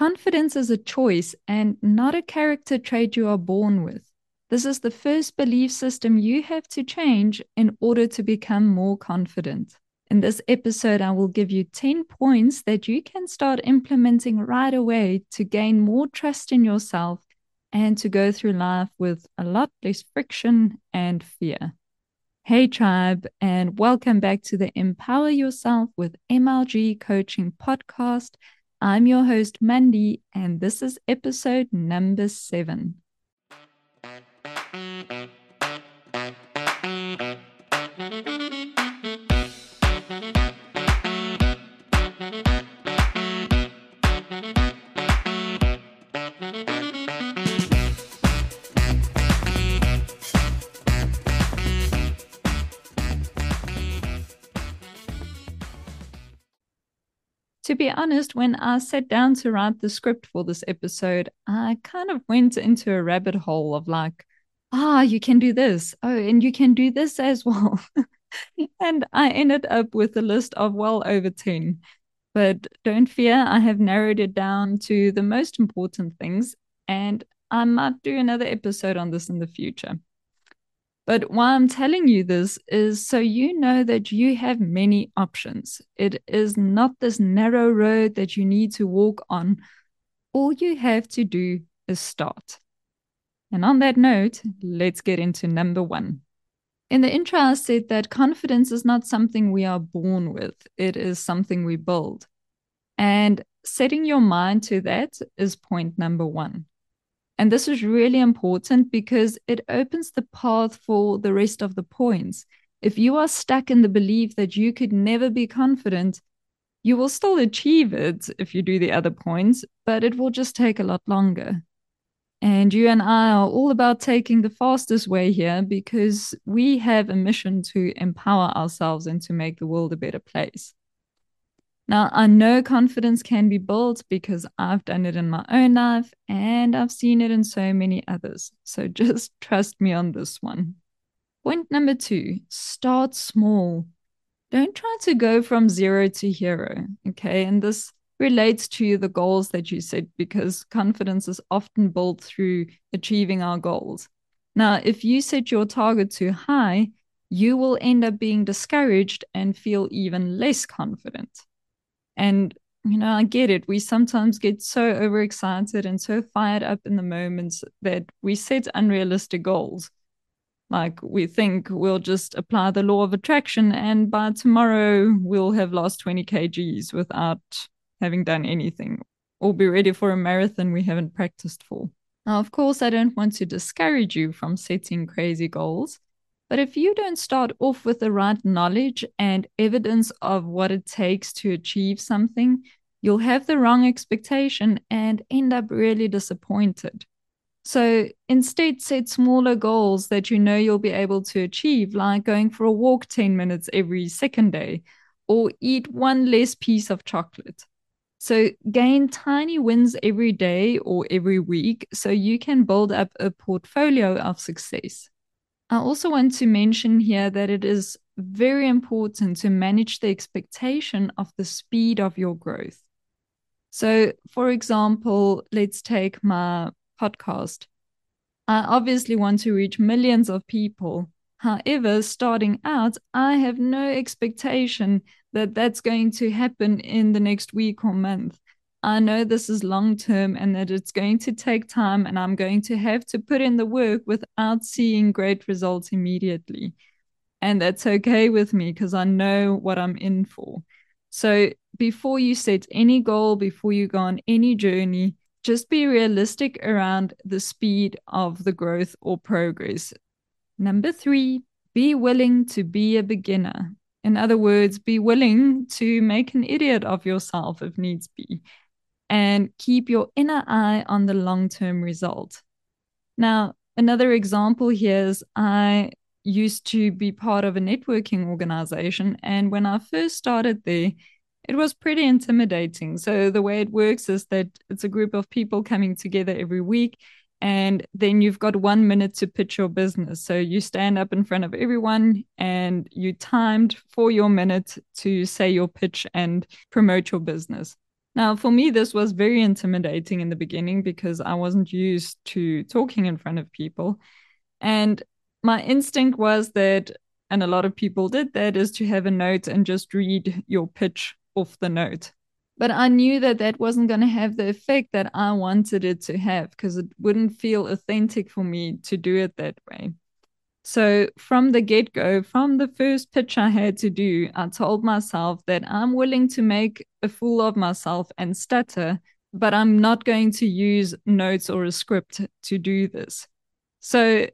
Confidence is a choice and not a character trait you are born with. This is the first belief system you have to change in order to become more confident. In this episode, I will give you 10 points that you can start implementing right away to gain more trust in yourself and to go through life with a lot less friction and fear. Hey, tribe, and welcome back to the Empower Yourself with MLG Coaching podcast. I'm your host, Mandy, and this is episode number seven. Honest, when I sat down to write the script for this episode, I kind of went into a rabbit hole of like, ah, you can do this. Oh, and you can do this as well. and I ended up with a list of well over 10. But don't fear, I have narrowed it down to the most important things. And I might do another episode on this in the future. But why I'm telling you this is so you know that you have many options. It is not this narrow road that you need to walk on. All you have to do is start. And on that note, let's get into number one. In the intro, I said that confidence is not something we are born with, it is something we build. And setting your mind to that is point number one. And this is really important because it opens the path for the rest of the points. If you are stuck in the belief that you could never be confident, you will still achieve it if you do the other points, but it will just take a lot longer. And you and I are all about taking the fastest way here because we have a mission to empower ourselves and to make the world a better place. Now, I know confidence can be built because I've done it in my own life and I've seen it in so many others. So just trust me on this one. Point number two start small. Don't try to go from zero to hero. Okay. And this relates to the goals that you set because confidence is often built through achieving our goals. Now, if you set your target too high, you will end up being discouraged and feel even less confident. And, you know, I get it. We sometimes get so overexcited and so fired up in the moments that we set unrealistic goals. Like we think we'll just apply the law of attraction and by tomorrow we'll have lost 20 kgs without having done anything or be ready for a marathon we haven't practiced for. Now, of course, I don't want to discourage you from setting crazy goals, but if you don't start off with the right knowledge and evidence of what it takes to achieve something, you'll have the wrong expectation and end up really disappointed. So instead, set smaller goals that you know you'll be able to achieve, like going for a walk 10 minutes every second day or eat one less piece of chocolate. So gain tiny wins every day or every week so you can build up a portfolio of success. I also want to mention here that it is very important to manage the expectation of the speed of your growth. So, for example, let's take my podcast. I obviously want to reach millions of people. However, starting out, I have no expectation that that's going to happen in the next week or month. I know this is long term and that it's going to take time, and I'm going to have to put in the work without seeing great results immediately. And that's okay with me because I know what I'm in for. So before you set any goal, before you go on any journey, just be realistic around the speed of the growth or progress. Number three, be willing to be a beginner. In other words, be willing to make an idiot of yourself if needs be and keep your inner eye on the long term result. Now, another example here is I used to be part of a networking organization. And when I first started there, it was pretty intimidating. So, the way it works is that it's a group of people coming together every week. And then you've got one minute to pitch your business. So you stand up in front of everyone and you timed for your minute to say your pitch and promote your business. Now, for me, this was very intimidating in the beginning because I wasn't used to talking in front of people. And my instinct was that, and a lot of people did that, is to have a note and just read your pitch off the note. But I knew that that wasn't going to have the effect that I wanted it to have because it wouldn't feel authentic for me to do it that way. So, from the get go, from the first pitch I had to do, I told myself that I'm willing to make a fool of myself and stutter, but I'm not going to use notes or a script to do this. So,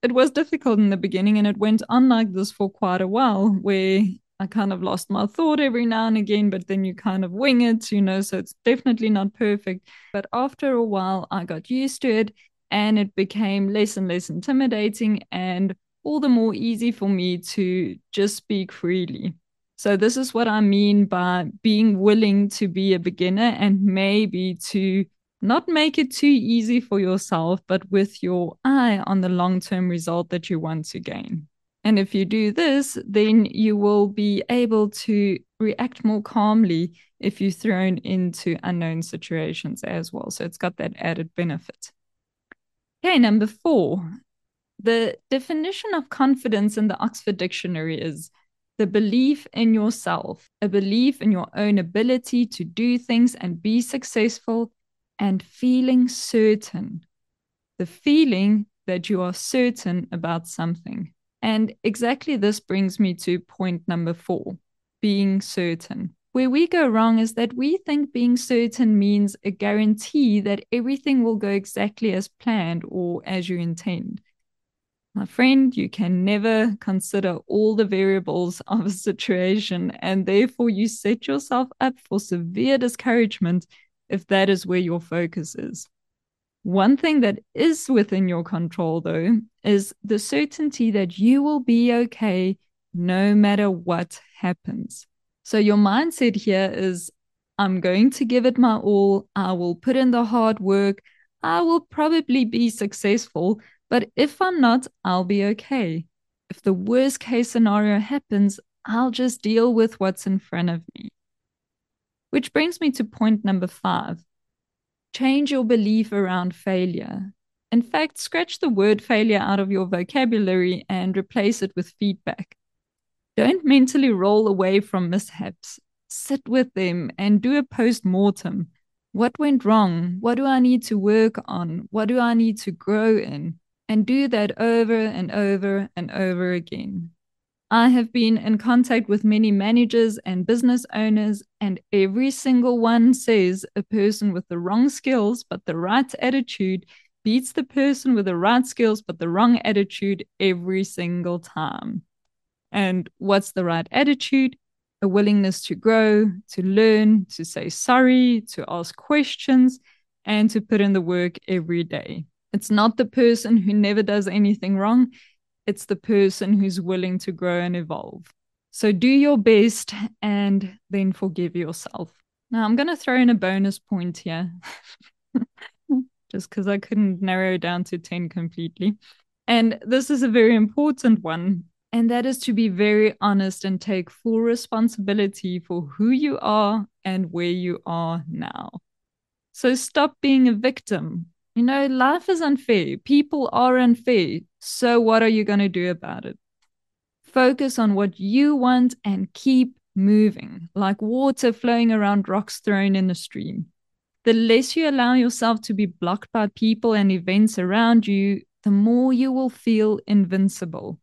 it was difficult in the beginning, and it went on like this for quite a while, where I kind of lost my thought every now and again, but then you kind of wing it, you know, so it's definitely not perfect. But after a while, I got used to it and it became less and less intimidating and all the more easy for me to just speak freely. So, this is what I mean by being willing to be a beginner and maybe to not make it too easy for yourself, but with your eye on the long term result that you want to gain. And if you do this, then you will be able to react more calmly if you're thrown into unknown situations as well. So it's got that added benefit. Okay, number four. The definition of confidence in the Oxford Dictionary is the belief in yourself, a belief in your own ability to do things and be successful, and feeling certain. The feeling that you are certain about something. And exactly this brings me to point number four being certain. Where we go wrong is that we think being certain means a guarantee that everything will go exactly as planned or as you intend. My friend, you can never consider all the variables of a situation, and therefore you set yourself up for severe discouragement if that is where your focus is. One thing that is within your control, though, is the certainty that you will be okay no matter what happens. So, your mindset here is I'm going to give it my all. I will put in the hard work. I will probably be successful. But if I'm not, I'll be okay. If the worst case scenario happens, I'll just deal with what's in front of me. Which brings me to point number five Change your belief around failure. In fact, scratch the word failure out of your vocabulary and replace it with feedback. Don't mentally roll away from mishaps. Sit with them and do a post mortem. What went wrong? What do I need to work on? What do I need to grow in? And do that over and over and over again. I have been in contact with many managers and business owners, and every single one says a person with the wrong skills but the right attitude beats the person with the right skills but the wrong attitude every single time. And what's the right attitude? A willingness to grow, to learn, to say sorry, to ask questions, and to put in the work every day. It's not the person who never does anything wrong it's the person who's willing to grow and evolve. So do your best and then forgive yourself. Now, I'm going to throw in a bonus point here, just because I couldn't narrow down to 10 completely. And this is a very important one, and that is to be very honest and take full responsibility for who you are and where you are now. So stop being a victim you know, life is unfair. People are unfair. So, what are you going to do about it? Focus on what you want and keep moving, like water flowing around rocks thrown in a stream. The less you allow yourself to be blocked by people and events around you, the more you will feel invincible.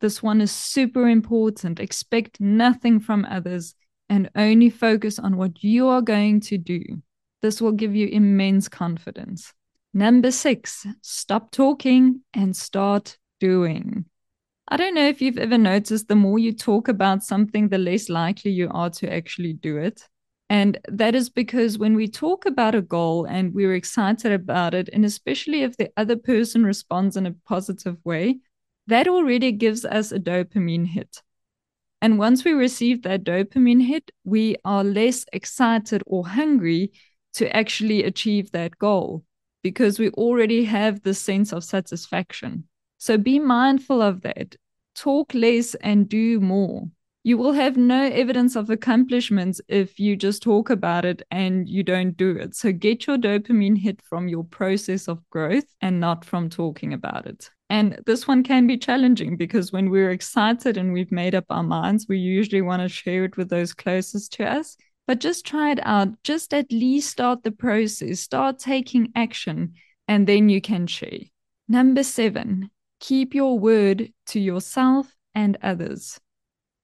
This one is super important. Expect nothing from others and only focus on what you are going to do. This will give you immense confidence. Number six, stop talking and start doing. I don't know if you've ever noticed the more you talk about something, the less likely you are to actually do it. And that is because when we talk about a goal and we're excited about it, and especially if the other person responds in a positive way, that already gives us a dopamine hit. And once we receive that dopamine hit, we are less excited or hungry to actually achieve that goal because we already have the sense of satisfaction. So be mindful of that. Talk less and do more. You will have no evidence of accomplishments if you just talk about it and you don't do it. So get your dopamine hit from your process of growth and not from talking about it. And this one can be challenging because when we're excited and we've made up our minds, we usually want to share it with those closest to us. But just try it out. Just at least start the process, start taking action, and then you can share. Number seven, keep your word to yourself and others.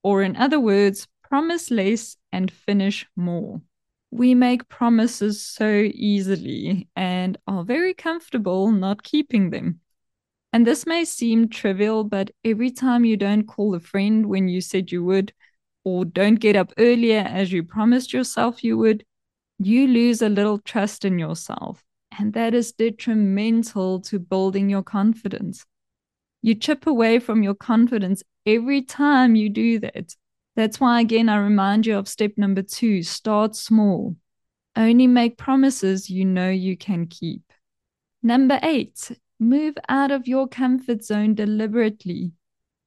Or, in other words, promise less and finish more. We make promises so easily and are very comfortable not keeping them. And this may seem trivial, but every time you don't call a friend when you said you would, or don't get up earlier as you promised yourself you would, you lose a little trust in yourself. And that is detrimental to building your confidence. You chip away from your confidence every time you do that. That's why, again, I remind you of step number two start small. Only make promises you know you can keep. Number eight, move out of your comfort zone deliberately.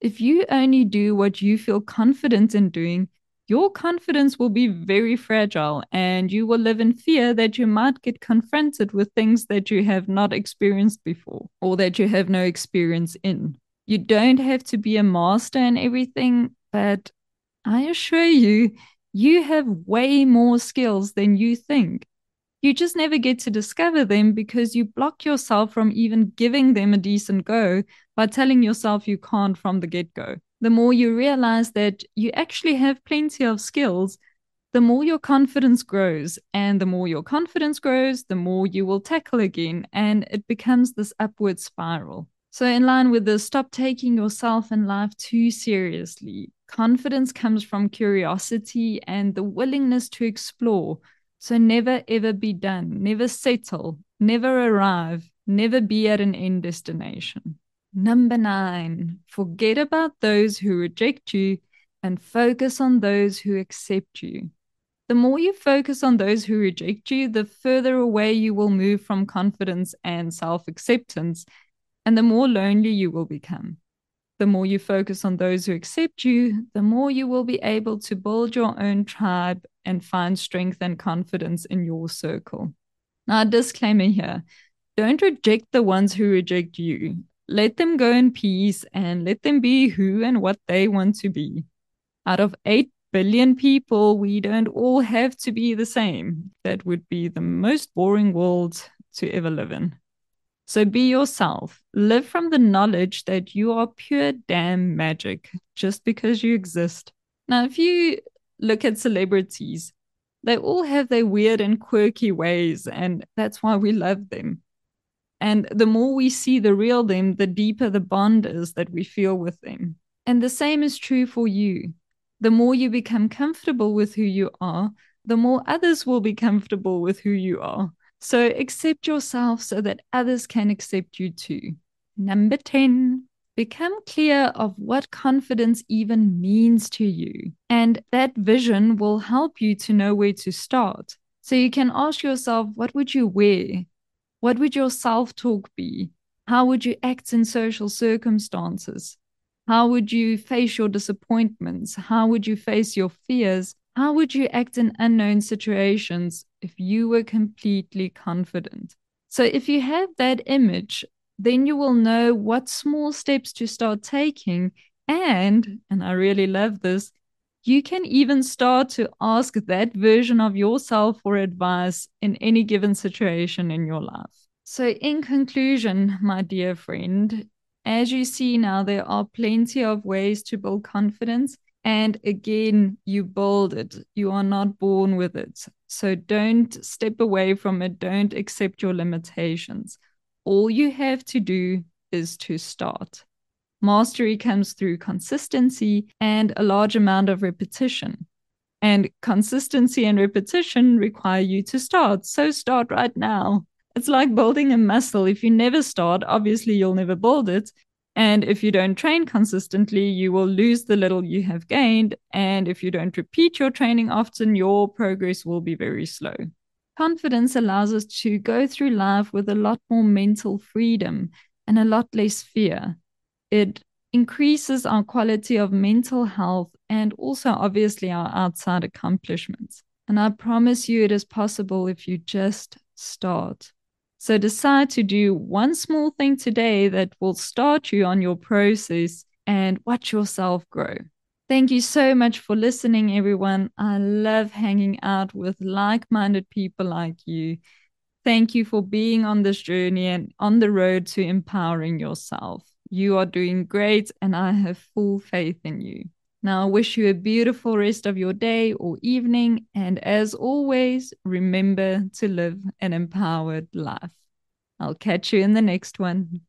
If you only do what you feel confident in doing, your confidence will be very fragile and you will live in fear that you might get confronted with things that you have not experienced before or that you have no experience in. You don't have to be a master in everything, but I assure you, you have way more skills than you think. You just never get to discover them because you block yourself from even giving them a decent go by telling yourself you can't from the get go. The more you realize that you actually have plenty of skills, the more your confidence grows. And the more your confidence grows, the more you will tackle again. And it becomes this upward spiral. So, in line with this, stop taking yourself and life too seriously. Confidence comes from curiosity and the willingness to explore. So, never ever be done, never settle, never arrive, never be at an end destination. Number nine, forget about those who reject you and focus on those who accept you. The more you focus on those who reject you, the further away you will move from confidence and self acceptance and the more lonely you will become. The more you focus on those who accept you, the more you will be able to build your own tribe and find strength and confidence in your circle. Now, disclaimer here don't reject the ones who reject you. Let them go in peace and let them be who and what they want to be. Out of 8 billion people, we don't all have to be the same. That would be the most boring world to ever live in. So be yourself. Live from the knowledge that you are pure damn magic just because you exist. Now, if you look at celebrities, they all have their weird and quirky ways, and that's why we love them. And the more we see the real them, the deeper the bond is that we feel with them. And the same is true for you. The more you become comfortable with who you are, the more others will be comfortable with who you are. So accept yourself so that others can accept you too. Number 10, become clear of what confidence even means to you. And that vision will help you to know where to start. So you can ask yourself, what would you wear? What would your self talk be? How would you act in social circumstances? How would you face your disappointments? How would you face your fears? How would you act in unknown situations if you were completely confident? So, if you have that image, then you will know what small steps to start taking. And, and I really love this, you can even start to ask that version of yourself for advice in any given situation in your life. So, in conclusion, my dear friend, as you see now, there are plenty of ways to build confidence. And again, you build it. You are not born with it. So don't step away from it. Don't accept your limitations. All you have to do is to start. Mastery comes through consistency and a large amount of repetition. And consistency and repetition require you to start. So start right now. It's like building a muscle. If you never start, obviously you'll never build it. And if you don't train consistently, you will lose the little you have gained. And if you don't repeat your training often, your progress will be very slow. Confidence allows us to go through life with a lot more mental freedom and a lot less fear. It increases our quality of mental health and also, obviously, our outside accomplishments. And I promise you, it is possible if you just start. So decide to do one small thing today that will start you on your process and watch yourself grow. Thank you so much for listening, everyone. I love hanging out with like minded people like you. Thank you for being on this journey and on the road to empowering yourself. You are doing great, and I have full faith in you. Now, I wish you a beautiful rest of your day or evening. And as always, remember to live an empowered life. I'll catch you in the next one.